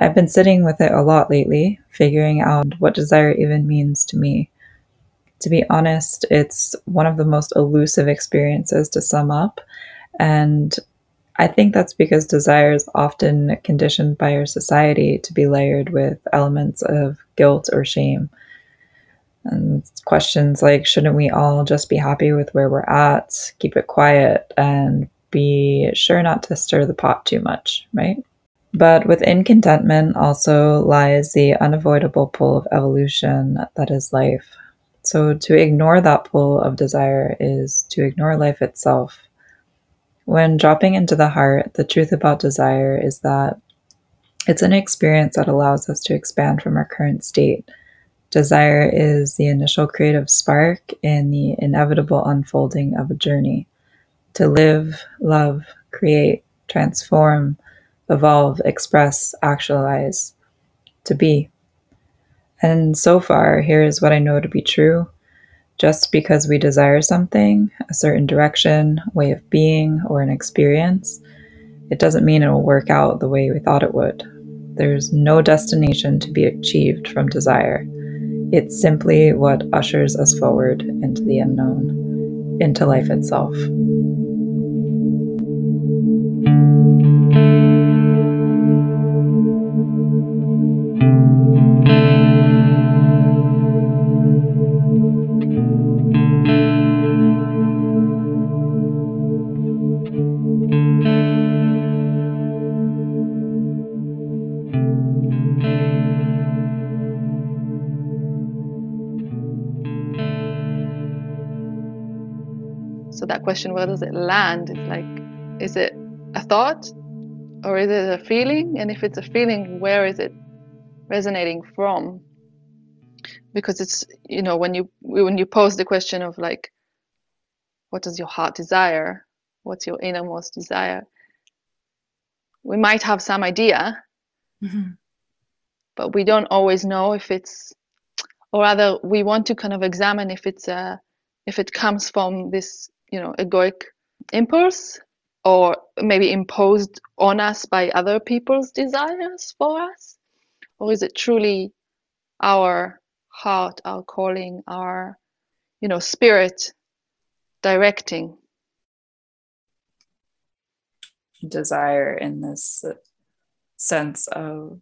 I've been sitting with it a lot lately, figuring out what desire even means to me. To be honest, it's one of the most elusive experiences to sum up, and I think that's because desire is often conditioned by our society to be layered with elements of guilt or shame. And questions like shouldn't we all just be happy with where we're at, keep it quiet, and be sure not to stir the pot too much, right? But within contentment also lies the unavoidable pull of evolution that is life. So to ignore that pull of desire is to ignore life itself. When dropping into the heart, the truth about desire is that it's an experience that allows us to expand from our current state. Desire is the initial creative spark in the inevitable unfolding of a journey to live, love, create, transform, evolve, express, actualize, to be. And so far, here is what I know to be true. Just because we desire something, a certain direction, way of being, or an experience, it doesn't mean it will work out the way we thought it would. There's no destination to be achieved from desire. It's simply what ushers us forward into the unknown, into life itself. That question, where does it land? It's like, is it a thought or is it a feeling? And if it's a feeling, where is it resonating from? Because it's, you know, when you when you pose the question of like, what does your heart desire? What's your innermost desire? We might have some idea, mm-hmm. but we don't always know if it's, or rather, we want to kind of examine if it's a, if it comes from this you know egoic impulse or maybe imposed on us by other people's desires for us? Or is it truly our heart our calling our you know spirit directing? Desire in this sense of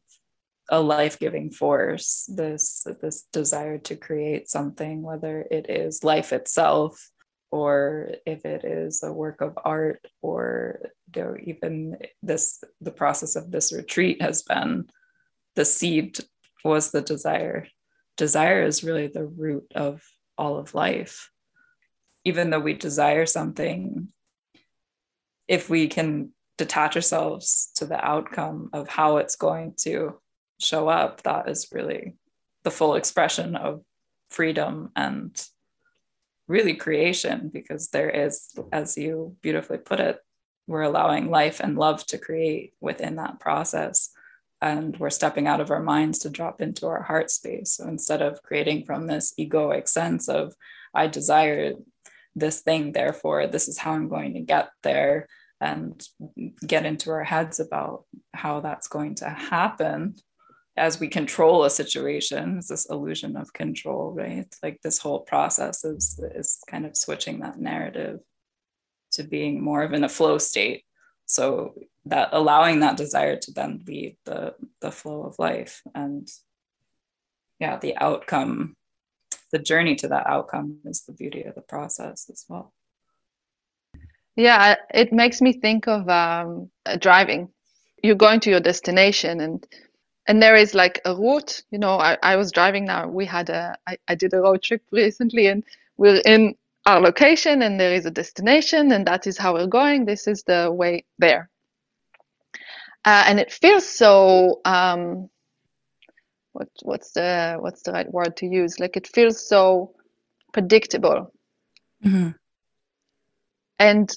a life-giving force this this desire to create something whether it is life itself or if it is a work of art or you know, even this the process of this retreat has been the seed was the desire. Desire is really the root of all of life. Even though we desire something if we can detach ourselves to the outcome of how it's going to show up that is really the full expression of freedom and really creation because there is as you beautifully put it we're allowing life and love to create within that process. And we're stepping out of our minds to drop into our heart space. So instead of creating from this egoic sense of i desire this thing therefore this is how i'm going to get there and get into our heads about how that's going to happen as we control a situation it's this illusion of control right? Like this whole process is is kind of switching that narrative to being more of in a flow state. So that allowing that desire to then lead the the flow of life and yeah the outcome the journey to that outcome is the beauty of the process as well. Yeah it makes me think of um, driving. You're going to your destination and and there is like a route you know I, I was driving now we had a I, I did a road trip recently and we're in our location and there is a destination and that is how we're going. This is the way there. Uh, and it feels so um, what what's the what's the right word to use? Like it feels so predictable. Mm-hmm. and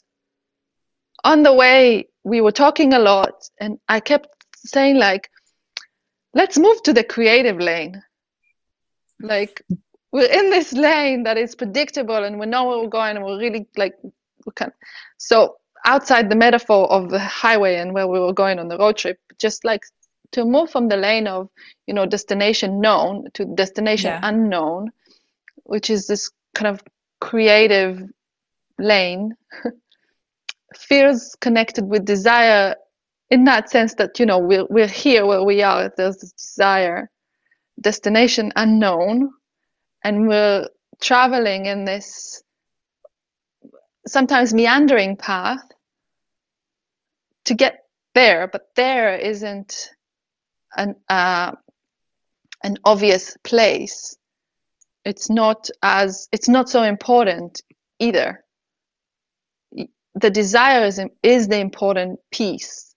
on the way we were talking a lot and i kept saying like let's move to the creative lane like we're in this lane that is predictable and we know where we're going and we're really like we can so outside the metaphor of the highway and where we were going on the road trip just like to move from the lane of you know destination known to destination yeah. unknown which is this kind of creative lane feels connected with desire in that sense that you know we're, we're here where we are there's this desire destination unknown and we're traveling in this sometimes meandering path to get there but there isn't an uh, an obvious place. It's not as it's not so important either. The desire is, is the important piece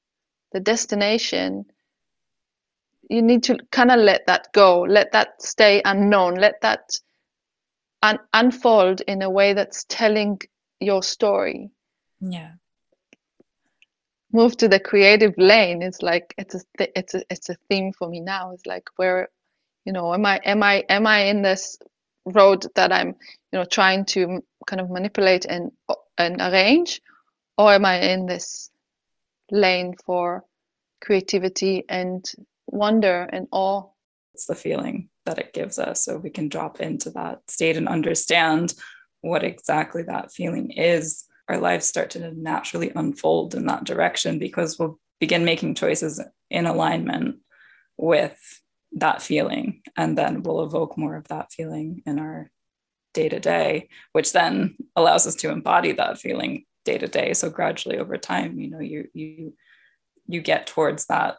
the destination you need to kind of let that go let that stay unknown let that un- unfold in a way that's telling your story. Yeah. Move to the creative lane it's like it's a th- it's a it's a theme for me now. It's like where you know am i am i am i in this road that i'm you know trying to kind of manipulate and and arrange or am i in this lane for creativity and wonder and awe. It's the feeling that it gives us so we can drop into that state and understand what exactly that feeling is. Our lives start to naturally unfold in that direction because we'll begin making choices in alignment with that feeling and then we'll evoke more of that feeling in our day to day which then allows us to embody that feeling day to day so gradually over time you know you you you get towards that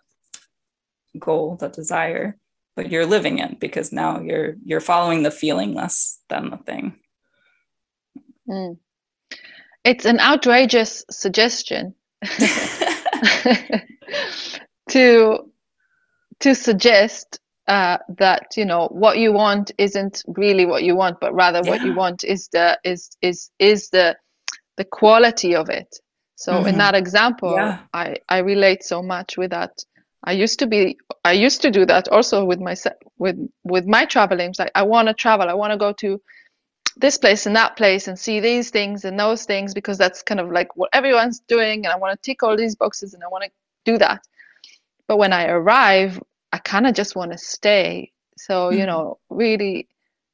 goal that desire but you're living it because now you're you're following the feeling less than the thing mm. it's an outrageous suggestion to to suggest uh, that you know what you want isn't really what you want but rather yeah. what you want is the is is is the the quality of it so mm-hmm. in that example yeah. i i relate so much with that I used to be I used to do that also with my with with my traveling. Like I want to travel, I want to go to this place and that place and see these things and those things because that's kind of like what everyone's doing and I want to tick all these boxes and I want to do that. But when I arrive, I kind of just want to stay. So, mm-hmm. you know, really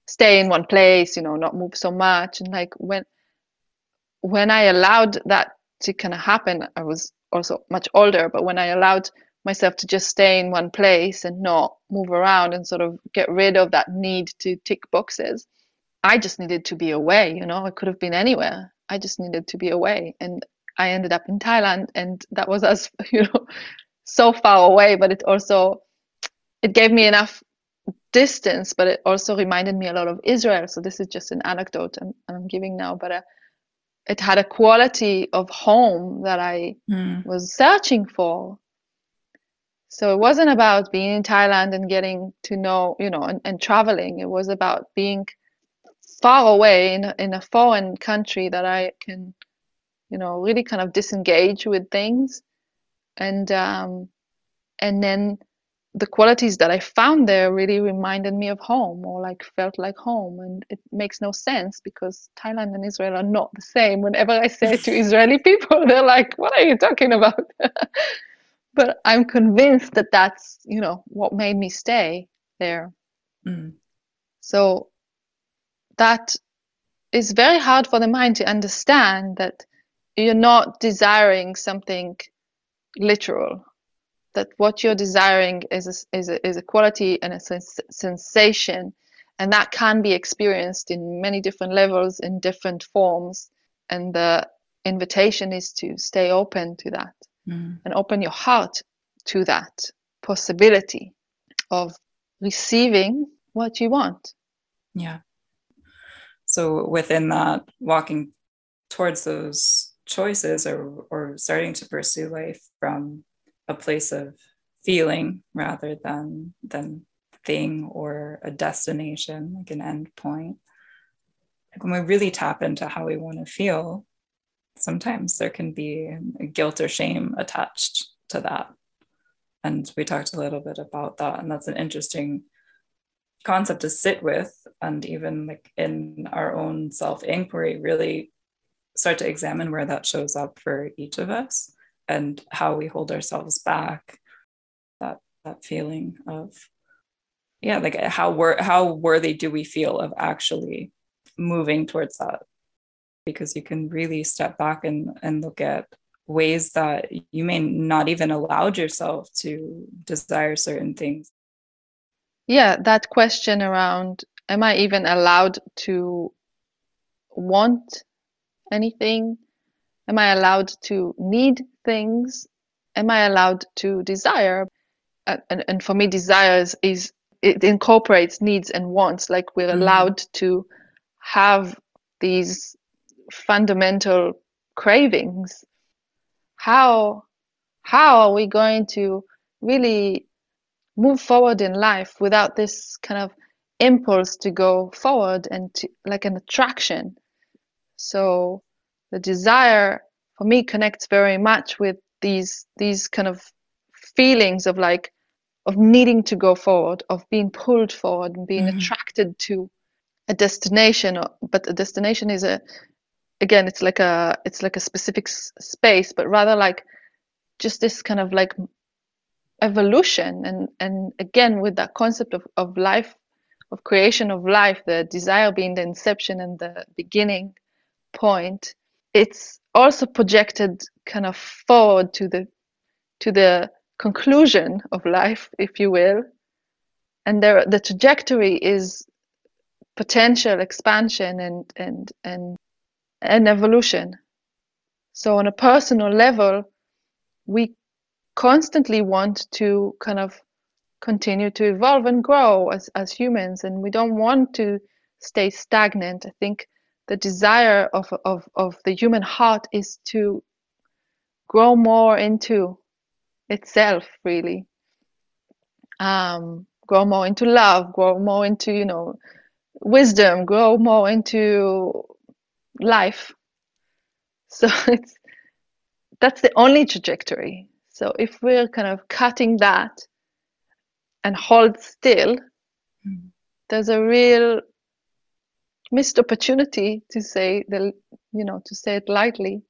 stay in one place, you know, not move so much and like when when I allowed that to kind of happen, I was also much older, but when I allowed myself to just stay in one place and not move around and sort of get rid of that need to tick boxes. I just needed to be away, you know, I could have been anywhere. I just needed to be away. And I ended up in Thailand and that was as, you know, so far away, but it also it gave me enough distance, but it also reminded me a lot of Israel. So this is just an anecdote I'm, I'm giving now, but uh, it had a quality of home that I mm. was searching for so it wasn't about being in Thailand and getting to know, you know, and, and traveling. It was about being far away in in a foreign country that I can, you know, really kind of disengage with things, and um, and then the qualities that I found there really reminded me of home or like felt like home. And it makes no sense because Thailand and Israel are not the same. Whenever I say to Israeli people, they're like, "What are you talking about?" but I'm convinced that that's you know what made me stay there. Mm. So that is very hard for the mind to understand that you're not desiring something literal that what you're desiring is a, is a, is a quality and a sens- sensation and that can be experienced in many different levels in different forms and the invitation is to stay open to that mm. and open your heart to that possibility of receiving what you want. Yeah. So within that, walking towards those choices or, or starting to pursue life from a place of feeling rather than than thing or a destination, like an end point. Like when we really tap into how we want to feel, sometimes there can be guilt or shame attached to that. And we talked a little bit about that. And that's an interesting concept to sit with. And even like in our own self inquiry, really start to examine where that shows up for each of us and how we hold ourselves back. That that feeling of yeah like uh, how wor- how worthy do we feel of actually moving towards that because you can really step back and and look at ways that you may not even allowed yourself to desire certain things yeah that question around am i even allowed to want anything am i allowed to need things? Am i allowed to desire? And, and for me desires is it incorporates needs and wants. Like we're mm-hmm. allowed to have these fundamental cravings. How how are we going to really move forward in life without this kind of impulse to go forward and to like an attraction? So the desire for me connects very much with these these kind of feelings of like of needing to go forward, of being pulled forward and being mm-hmm. attracted to a destination. But a destination is a again, it's like a it's like a specific s- space, but rather like just this kind of like evolution and and again with that concept of, of life of creation of life the desire being the inception and the beginning point it's also projected kind of forward to the to the conclusion of life, if you will. And there, the trajectory is potential expansion and, and, and, and evolution. So, on a personal level, we constantly want to kind of continue to evolve and grow as, as humans, and we don't want to stay stagnant. I think the desire of, of, of the human heart is to grow more into itself really. Um, grow more into love grow more into you know wisdom grow more into life. So it's that's the only trajectory. So if we're kind of cutting that and hold still mm. there's a real missed opportunity to say the you know to say it lightly.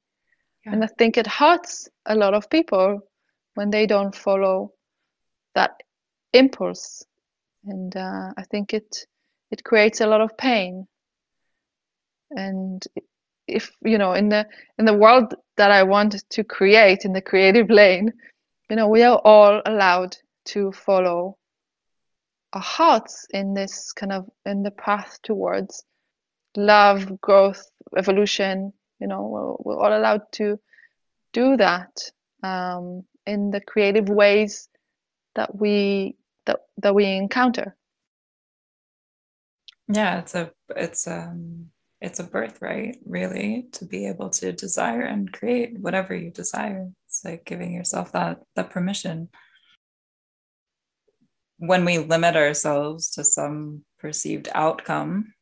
Yeah. and i think it hurts a lot of people when they don't follow that impulse. And uh, i think it it creates a lot of pain. And if you know in the in the world that i want to create in the creative lane you know we are all allowed to follow our hearts in this kind of in the path towards love growth evolution you know we're, we're all allowed to do that um, in the creative ways that we that that we encounter. Yeah it's a it's um it's a birthright really to be able to desire and create whatever you desire. It's like giving yourself that that permission. When we limit ourselves to some perceived outcome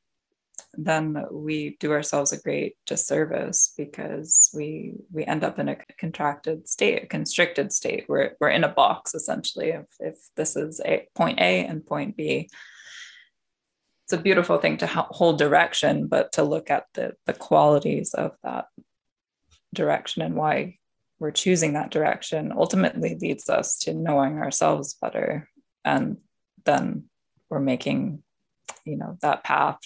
then we do ourselves a great disservice because we we end up in a contracted state, a constricted state. We're we're in a box essentially. If if this is a point A and point B, it's a beautiful thing to hold direction, but to look at the the qualities of that direction and why we're choosing that direction ultimately leads us to knowing ourselves better, and then we're making you know that path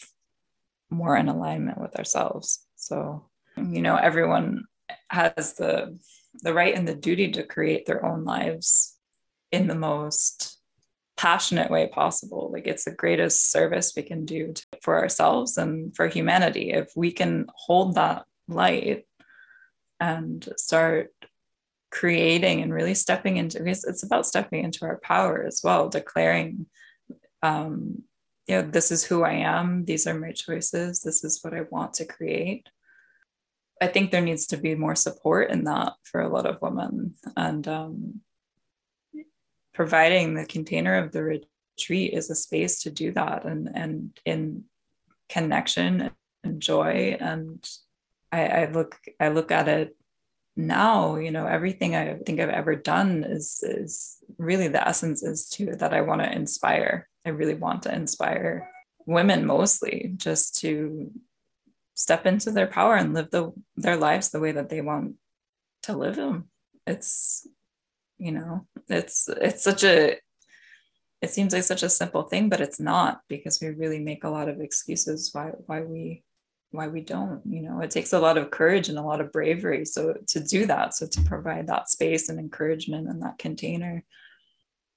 more in alignment with ourselves. So, you know, everyone has the the right and the duty to create their own lives in the most passionate way possible. Like it's the greatest service we can do to, for ourselves and for humanity if we can hold that light and start creating and really stepping into because it's about stepping into our power as well declaring um, you know, this is who I am, these are my choices, this is what I want to create. I think there needs to be more support in that for a lot of women. And um, providing the container of the retreat is a space to do that and, and in connection and joy. And I, I look I look at it now you know everything i think i've ever done is is really the essence is to that i want to inspire I really want to inspire women mostly just to step into their power and live the, their lives the way that they want to live them. It's, you know, it's it's such a it seems like such a simple thing but it's not because we really make a lot of excuses why why we why we don't you know it takes a lot of courage and a lot of bravery so to do that so to provide that space and encouragement and that container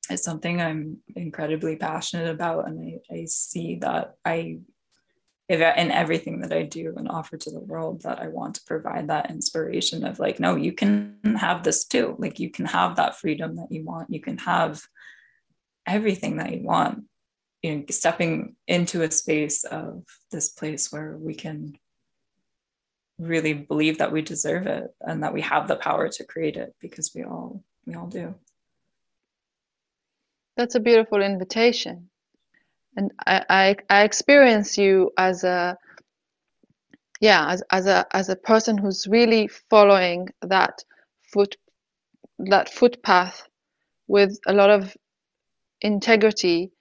is something i'm incredibly passionate about and i, I see that i if in everything that i do and offer to the world that i want to provide that inspiration of like no you can have this too. Like you can have that freedom that you want. You can have everything that you want. You know stepping into a space of this place where we can really believe that we deserve it and that we have the power to create it because we all we all do that's a beautiful invitation. And i i, I experience you as a yeah as, as a as a person who's really following that foot that footpath with a lot of integrity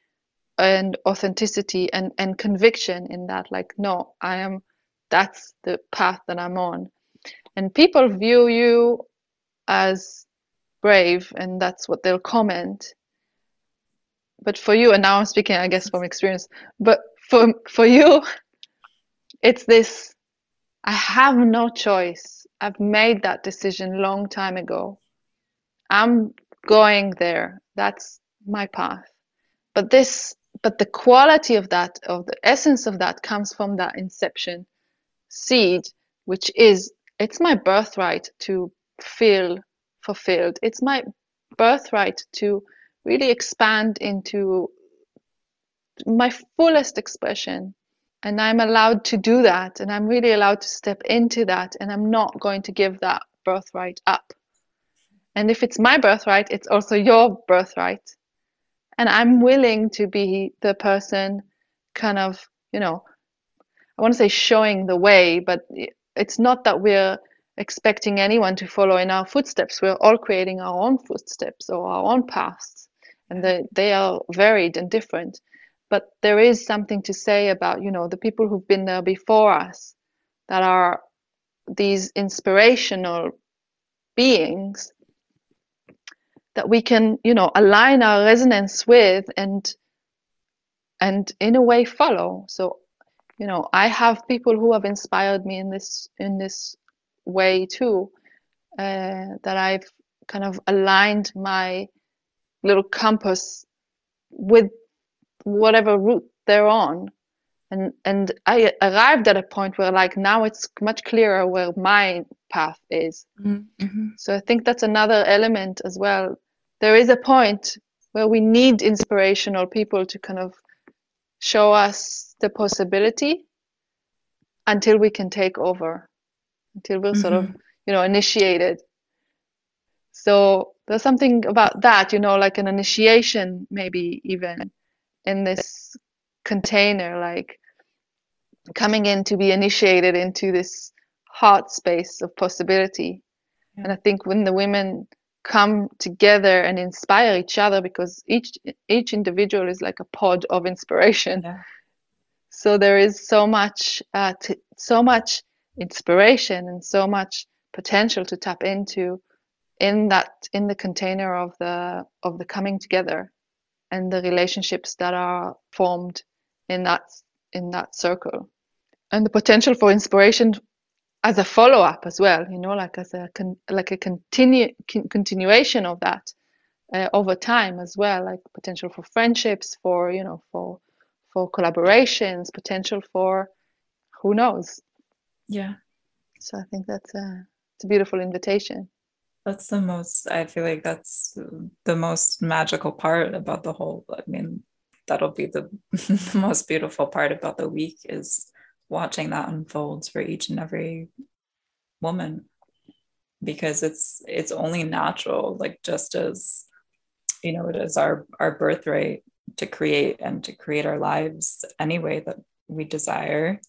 and authenticity and and conviction in that like no i am that's the path that i'm on. And people view you as brave and that's what they'll comment but for you and now i'm speaking i guess from experience but for for you it's this i have no choice. I've made that decision long time ago. I'm going there. That's my path. But this but the quality of that of the essence of that comes from that inception seed which is it's my birthright to feel fulfilled. It's my birthright to really expand into my fullest expression. And i'm allowed to do that and i'm really allowed to step into that and i'm not going to give that birthright up. And if it's my birthright it's also your birthright. And i'm willing to be the person kind of you know i want to say showing the way but it's not that we're expecting anyone to follow in our footsteps. We're all creating our own footsteps or our own paths and they, they are varied and different. But there is something to say about you know the people who've been there before us that are these inspirational beings that we can you know align our resonance with and and in a way follow. So you know i have people who have inspired me in this in this way too uh, that i've kind of aligned my little compass with whatever route they're on and and i arrived at a point where like now it's much clearer where my path is mm-hmm. so i think that's another element as well there is a point where we need inspirational people to kind of show us the possibility until we can take over, until we're mm-hmm. sort of, mm-hmm. you know, initiated. So there's something about that, you know, like an initiation, maybe even in this container, like coming in to be initiated into this heart space of possibility. Yeah. And I think when the women come together and inspire each other because each each individual is like a pod of inspiration yeah. so there is so much uh, t- so much inspiration and so much potential to tap into in that in the container of the of the coming together and the relationships that are formed in that in that circle and the potential for inspiration as a follow up as well, you know, like as a con- like a continue con- continuation of that uh, over time as well, like potential for friendships, for you know, for for collaborations, potential for who knows. Yeah. So I think that's a it's a beautiful invitation. That's the most. I feel like that's the most magical part about the whole. I mean, that'll be the, the most beautiful part about the week is watching that unfolds for each and every woman because it's it's only natural like just as you know it is our our birthright to create and to create our lives any way that we desire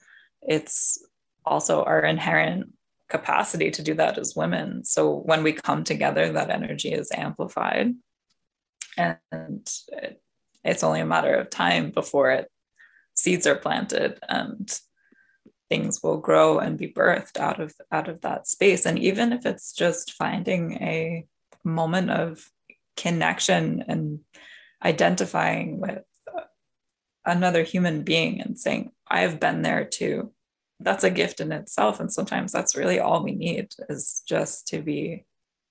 it's also our inherent capacity to do that as women. So when we come together that energy is amplified. And it's only a matter of time before it seeds are planted and things will grow and be birthed out of out of that space. And even if it's just finding a moment of connection and identifying with another human being and saying, I've been there too. That's a gift in itself. And sometimes that's really all we need is just to be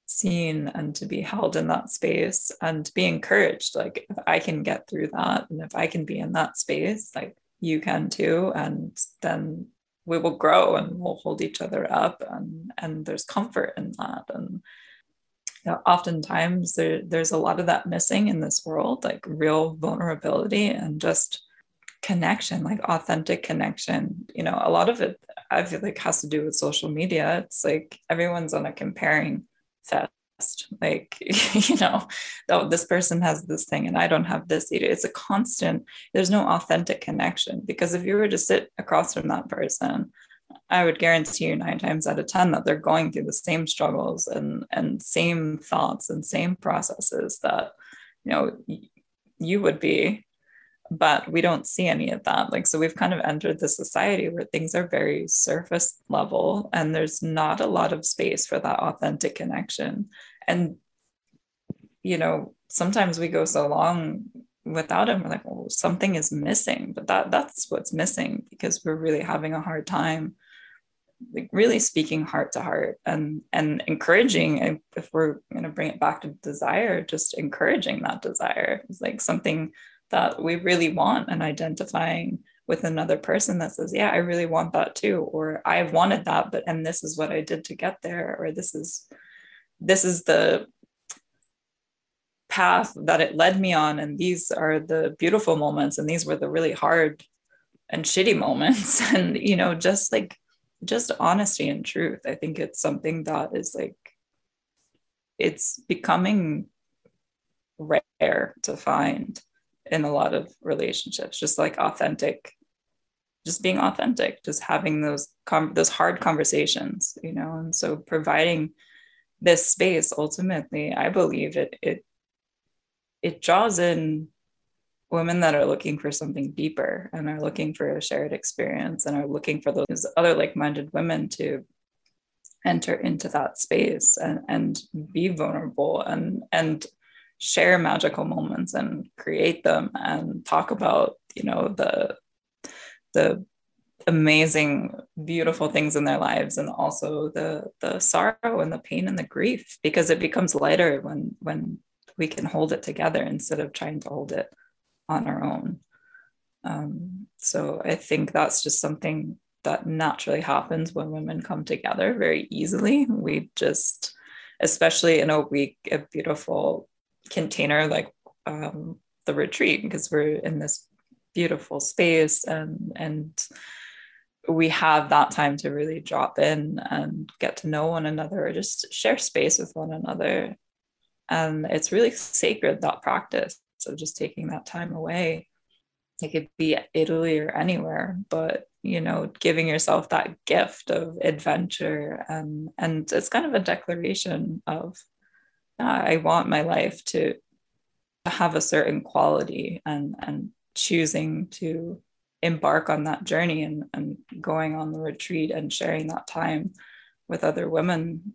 seen and to be held in that space and be encouraged. Like, if I can get through that and if I can be in that space, like you can too. And then we will grow and we'll hold each other up and and there's comfort in that and you know, oftentimes there, there's a lot of that missing in this world like real vulnerability and just connection like authentic connection. You know a lot of it i feel like has to do with social media. It's like everyone's on a comparing fest. Like you know oh, this person has this thing and i don't have this either. It's a constant there's no authentic connection because if you were to sit across from that person i would guarantee you nine times out of ten that they're going through the same struggles and and same thoughts and same processes that you know you would be but we don't see any of that. Like so we've kind of entered the society where things are very surface level and there's not a lot of space for that authentic connection. And you know sometimes we go so long without him we're like oh something is missing. But that that's what's missing because we're really having a hard time like really speaking heart to heart and and encouraging if we're going to bring it back to desire just encouraging that desire. Is like something that we really want and identifying with another person that says yeah i really want that too or I've wanted that but and this is what i did to get there or this is this is the path that it led me on and these are the beautiful moments and these were the really hard and shitty moments and you know just like just honesty and truth i think it's something that is like it's becoming rare to find in a lot of relationships just like authentic just being authentic just having those com- those hard conversations you know? And so providing this space ultimately i believe it it it draws in women that are looking for something deeper and are looking for a shared experience and are looking for those other like-minded women to enter into that space and and be vulnerable and and share magical moments and create them and talk about you know the the amazing beautiful things in their lives and also the the sorrow and the pain and the grief because it becomes lighter when when we can hold it together instead of trying to hold it on our own. Um, so i think that's just something that naturally happens when women come together very easily. We just especially in a week a beautiful container like um, the retreat because we're in this beautiful space and and we have that time to really drop in and get to know one another or just share space with one another. And it's really sacred that practice of just taking that time away. It could be italy or anywhere but you know giving yourself that gift of adventure and and it's kind of a declaration of I want my life to have a certain quality and and choosing to embark on that journey and, and going on the retreat and sharing that time with other women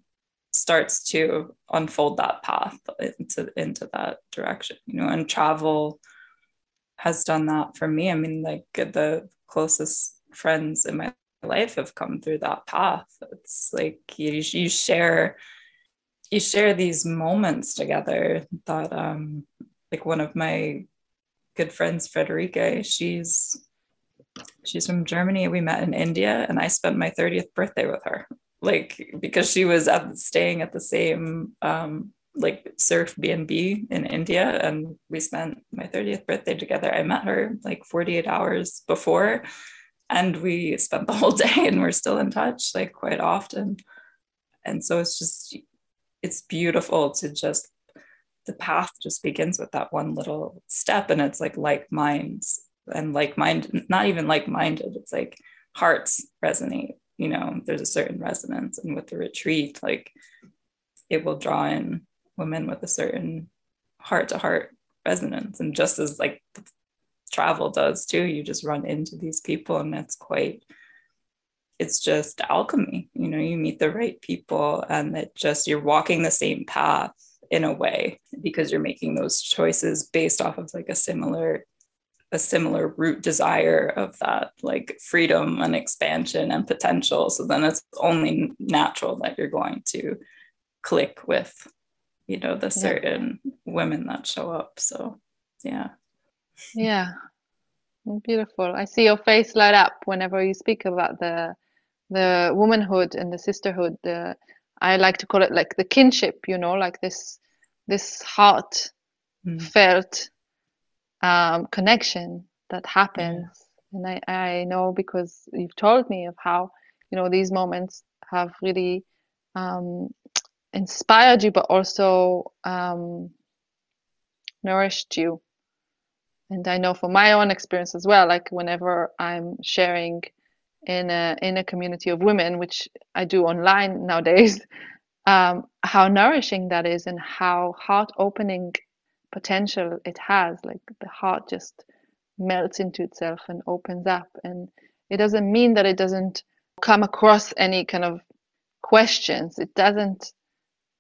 starts to unfold that path into into that direction you know and travel has done that for me. I mean like the closest friends in my life have come through that path. It's like you, you share you share these moments together that um like one of my good friends frederica she's she's from germany. We met in india and i spent my 30th birthday with her like because she was at staying at the same um like surf bnb in india and we spent my 30th birthday together. I met her like 48 hours before and we spent the whole day and we're still in touch like quite often. And so it's just it's beautiful to just the path just begins with that one little step and it's like like minds and like mind not even like minded it's like hearts resonate you know there's a certain resonance and with the retreat like it will draw in women with a certain heart to heart resonance. And just as like travel does too you just run into these people and it's quite it's just alchemy. You know you meet the right people and it just you're walking the same path in a way because you're making those choices based off of like a similar a similar root desire of that like freedom and expansion and potential. So then it's only natural that you're going to click with you know the certain yeah. women that show up. So yeah. Yeah. Beautiful. I see your face light up whenever you speak about the the womanhood and the sisterhood the i like to call it like the kinship you know like this this heart mm. felt um, connection that happens yeah. and I, I know because you've told me of how you know these moments have really um, inspired you but also um, nourished you and i know from my own experience as well like whenever i'm sharing in a in a community of women which i do online nowadays um, how nourishing that is and how heart opening potential it has. Like the heart just melts into itself and opens up. And it doesn't mean that it doesn't come across any kind of questions. It doesn't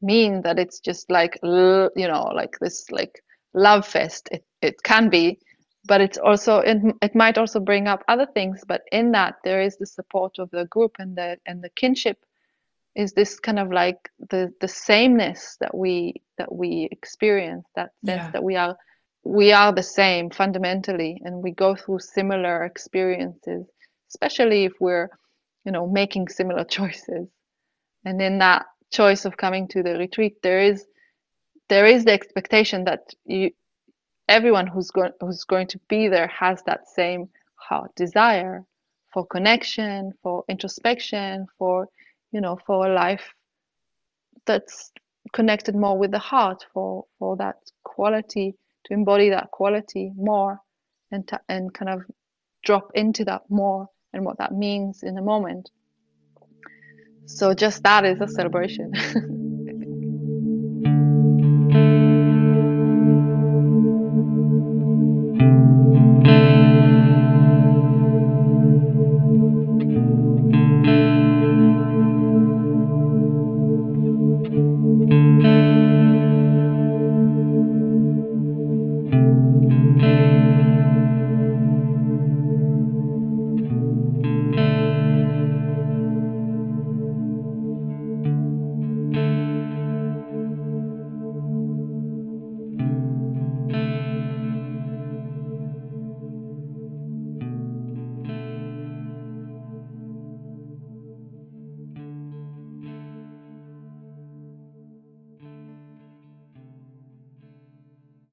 mean that it's just like you know like this like love fest. It, it can be but it's also it, it might also bring up other things but in that there is the support of the group and the and the kinship is this kind of like the the sameness that we that we experience that sense yeah. that we are we are the same fundamentally and we go through similar experiences especially if we're you know making similar choices and in that choice of coming to the retreat there is there is the expectation that you everyone who's going who's going to be there has that same heart desire for connection for introspection for you know for a life that's connected more with the heart for for that quality to embody that quality more and and kind of drop into that more and what that means in a moment. So just that is a celebration